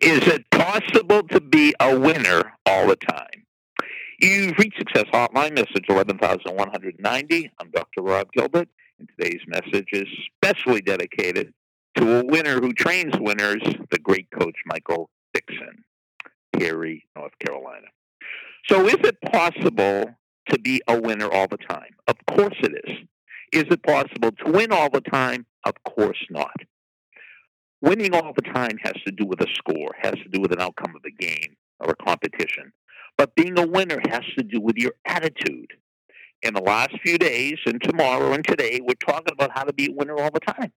Is it possible to be a winner all the time? You've reached Success Hotline, message 11190. I'm Dr. Rob Gilbert, and today's message is specially dedicated to a winner who trains winners, the great coach Michael Dixon, Perry, North Carolina. So, is it possible to be a winner all the time? Of course it is. Is it possible to win all the time? Of course not. Winning all the time has to do with a score, has to do with an outcome of a game or a competition. But being a winner has to do with your attitude. In the last few days and tomorrow and today, we're talking about how to be a winner all the time.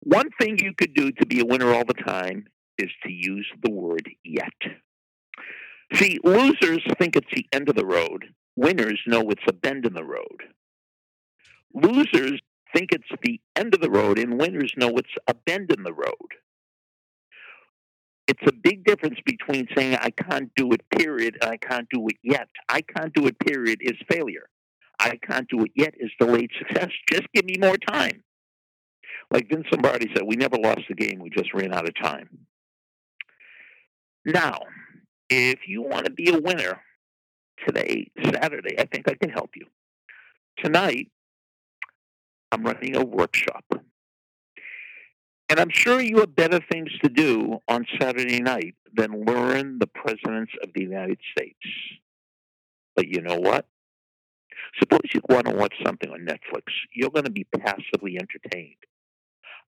One thing you could do to be a winner all the time is to use the word yet. See, losers think it's the end of the road. Winners know it's a bend in the road. Losers think it's the end of the road, and winners know it's a bend in the road. It's a big difference between saying, I can't do it, period, and I can't do it yet. I can't do it, period, is failure. I can't do it yet is delayed success. Just give me more time. Like Vince Lombardi said, we never lost the game, we just ran out of time. Now, if you want to be a winner today, Saturday, I think I can help you. Tonight, I'm running a workshop. And I'm sure you have better things to do on Saturday night than learn the presidents of the United States. But you know what? Suppose you want to watch something on Netflix. You're going to be passively entertained.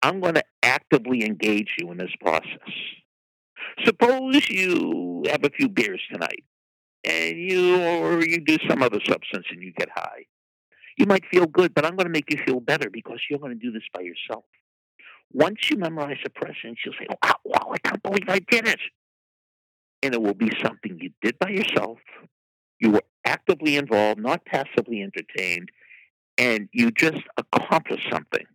I'm going to actively engage you in this process. Suppose you have a few beers tonight and you or you do some other substance and you get high. Might feel good, but I'm going to make you feel better because you're going to do this by yourself. Once you memorize the presence, you'll say, oh, wow, I can't believe I did it. And it will be something you did by yourself. You were actively involved, not passively entertained, and you just accomplished something.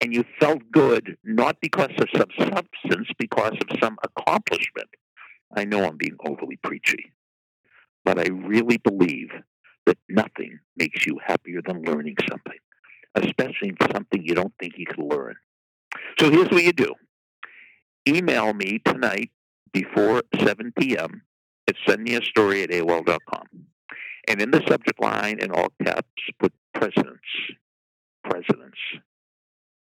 And you felt good, not because of some substance, because of some accomplishment. I know I'm being overly preachy, but I really believe that nothing makes you happier than learning something, especially something you don't think you can learn. So here's what you do email me tonight before 7 p.m. at send me a story at AOL.com. And in the subject line, in all caps, put presidents. Presidents.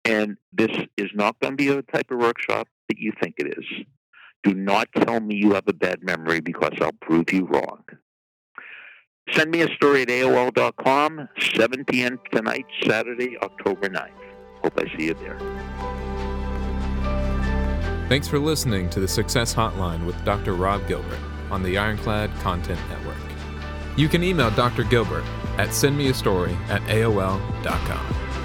And this is not going to be a type of workshop that you think it is. Do not tell me you have a bad memory because I'll prove you wrong. Send me a story at AOL.com, 7 p.m. tonight, Saturday, October 9th. Hope I see you there. Thanks for listening to the Success Hotline with Dr. Rob Gilbert on the Ironclad Content Network. You can email Dr. Gilbert at sendmeastory at AOL.com.